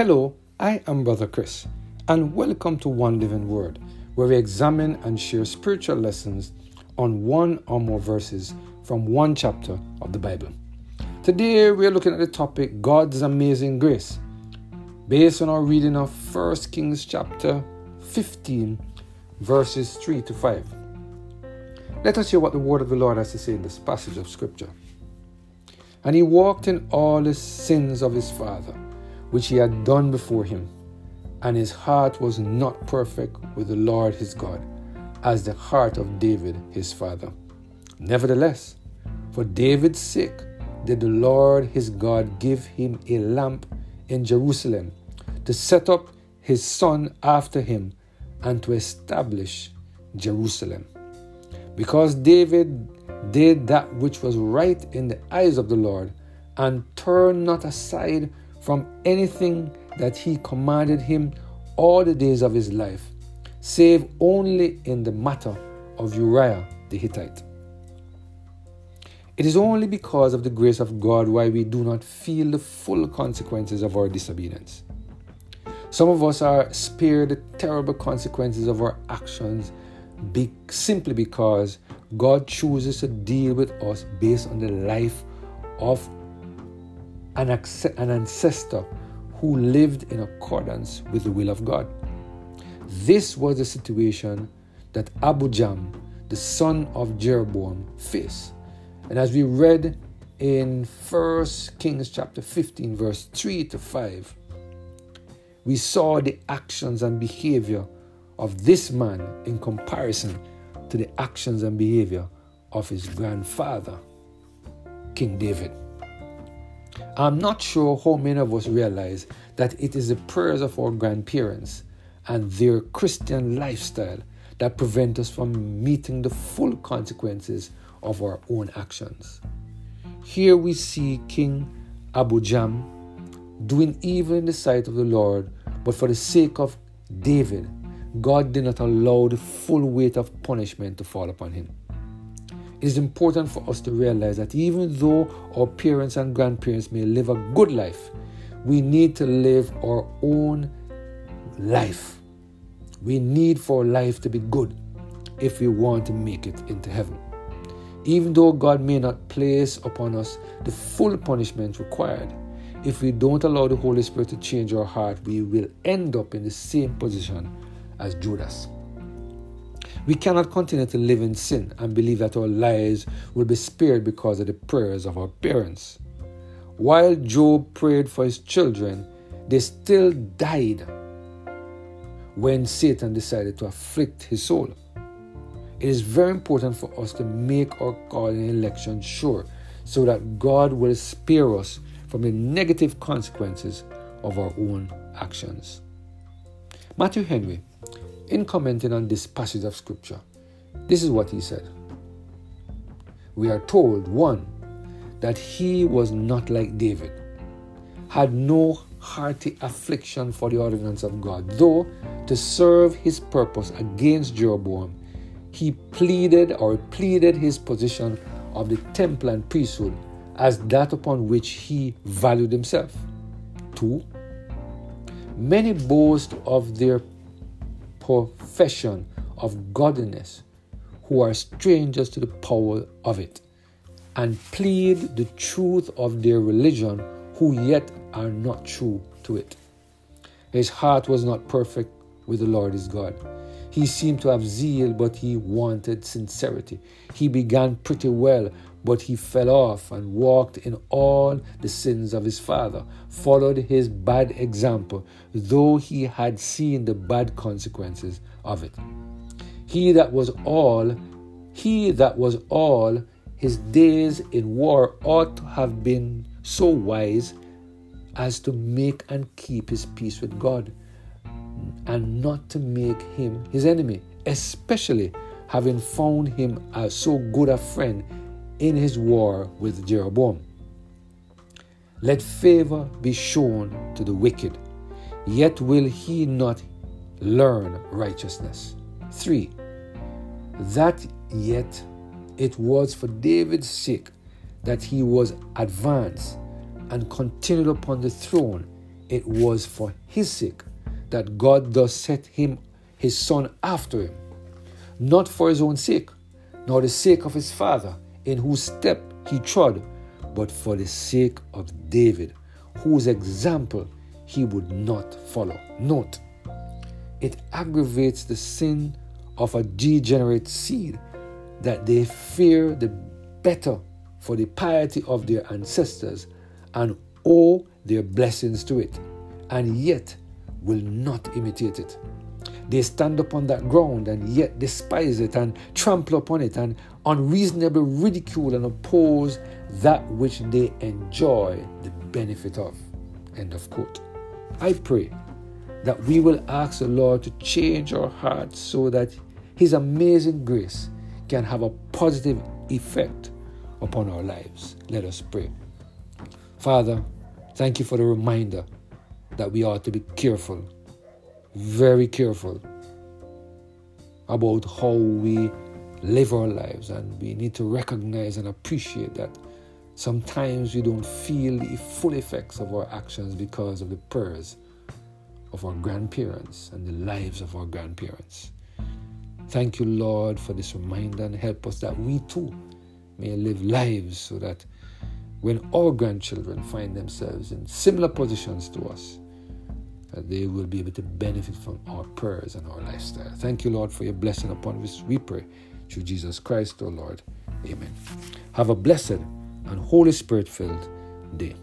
Hello, I am Brother Chris, and welcome to One Living Word, where we examine and share spiritual lessons on one or more verses from one chapter of the Bible. Today we are looking at the topic God's Amazing Grace, based on our reading of 1 Kings chapter 15, verses 3 to 5. Let us hear what the word of the Lord has to say in this passage of Scripture. And he walked in all the sins of his father, which he had done before him, and his heart was not perfect with the Lord his God, as the heart of David his father. Nevertheless, for David's sake did the Lord his God give him a lamp in Jerusalem to set up his son after him and to establish Jerusalem. Because David did that which was right in the eyes of the Lord, and turned not aside from anything that he commanded him all the days of his life, save only in the matter of Uriah the Hittite. It is only because of the grace of God why we do not feel the full consequences of our disobedience. Some of us are spared the terrible consequences of our actions be, simply because God chooses to deal with us based on the life of an, an ancestor who lived in accordance with the will of God. This was the situation that Abijam, the son of Jeroboam, faced. And as we read in 1 Kings chapter 15, verse 3 to 5, we saw the actions and behavior of this man in comparison to the actions and behavior of his grandfather, King David. I'm not sure how many of us realize that it is the prayers of our grandparents and their Christian lifestyle that prevent us from meeting the full consequences of our own actions. Here we see King Abijam doing evil in the sight of the Lord, but for the sake of David, God did not allow the full weight of punishment to fall upon him. It is important for us to realize that even though our parents and grandparents may live a good life, we need to live our own life. We need for life to be good if we want to make it into heaven. Even though God may not place upon us the full punishment required, if we don't allow the Holy Spirit to change our heart, we will end up in the same position as Judas. We cannot continue to live in sin and believe that our lives will be spared because of the prayers of our parents. While Job prayed for his children, they still died when Satan decided to afflict his soul. It is very important for us to make our calling election sure so that God will spare us from the negative consequences of our own actions. Matthew Henry in commenting on this passage of Scripture, this is what he said. We are told, one, that he was not like David, had no hearty affliction for the ordinance of God, though to serve his purpose against Jeroboam, he pleaded or pleaded his position of the temple and priesthood as that upon which he valued himself. Two, many boast of their profession of godliness who are strangers to the power of it and plead the truth of their religion who yet are not true to it. His heart was not perfect with the Lord his God. He seemed to have zeal, but he wanted sincerity. He began pretty well, but he fell off and walked in all the sins of his father, followed his bad example, though he had seen the bad consequences of it. He that was all, he that was all his days in war ought to have been so wise as to make and keep his peace with God, and not to make him his enemy, especially having found him as so good a friend in his war with Jeroboam. Let favor be shown to the wicked, yet will he not learn righteousness. 3. That yet it was for David's sake that he was advanced and continued upon the throne, it was for his sake that God thus set him, his son, after him, not for his own sake, nor the sake of his father, in whose step he trod, but for the sake of David, whose example he would not follow. Note, it aggravates the sin of a degenerate seed that they fear the better for the piety of their ancestors and owe their blessings to it, and yet will not imitate it. They stand upon that ground and yet despise it and trample upon it and unreasonably ridicule and oppose that which they enjoy the benefit of. End of quote. I pray that we will ask the Lord to change our hearts so that His amazing grace can have a positive effect upon our lives. Let us pray. Father, thank you for the reminder that we ought to be careful, very careful about how we live our lives. And we need to recognize and appreciate that sometimes we don't feel the full effects of our actions because of the prayers of our grandparents and the lives of our grandparents. Thank you, Lord, for this reminder and help us that we too may live lives so that when our grandchildren find themselves in similar positions to us, that they will be able to benefit from our prayers and our lifestyle. Thank you, Lord, for your blessing upon us. We pray through Jesus Christ, our Lord. Amen. Have a blessed and Holy Spirit filled day.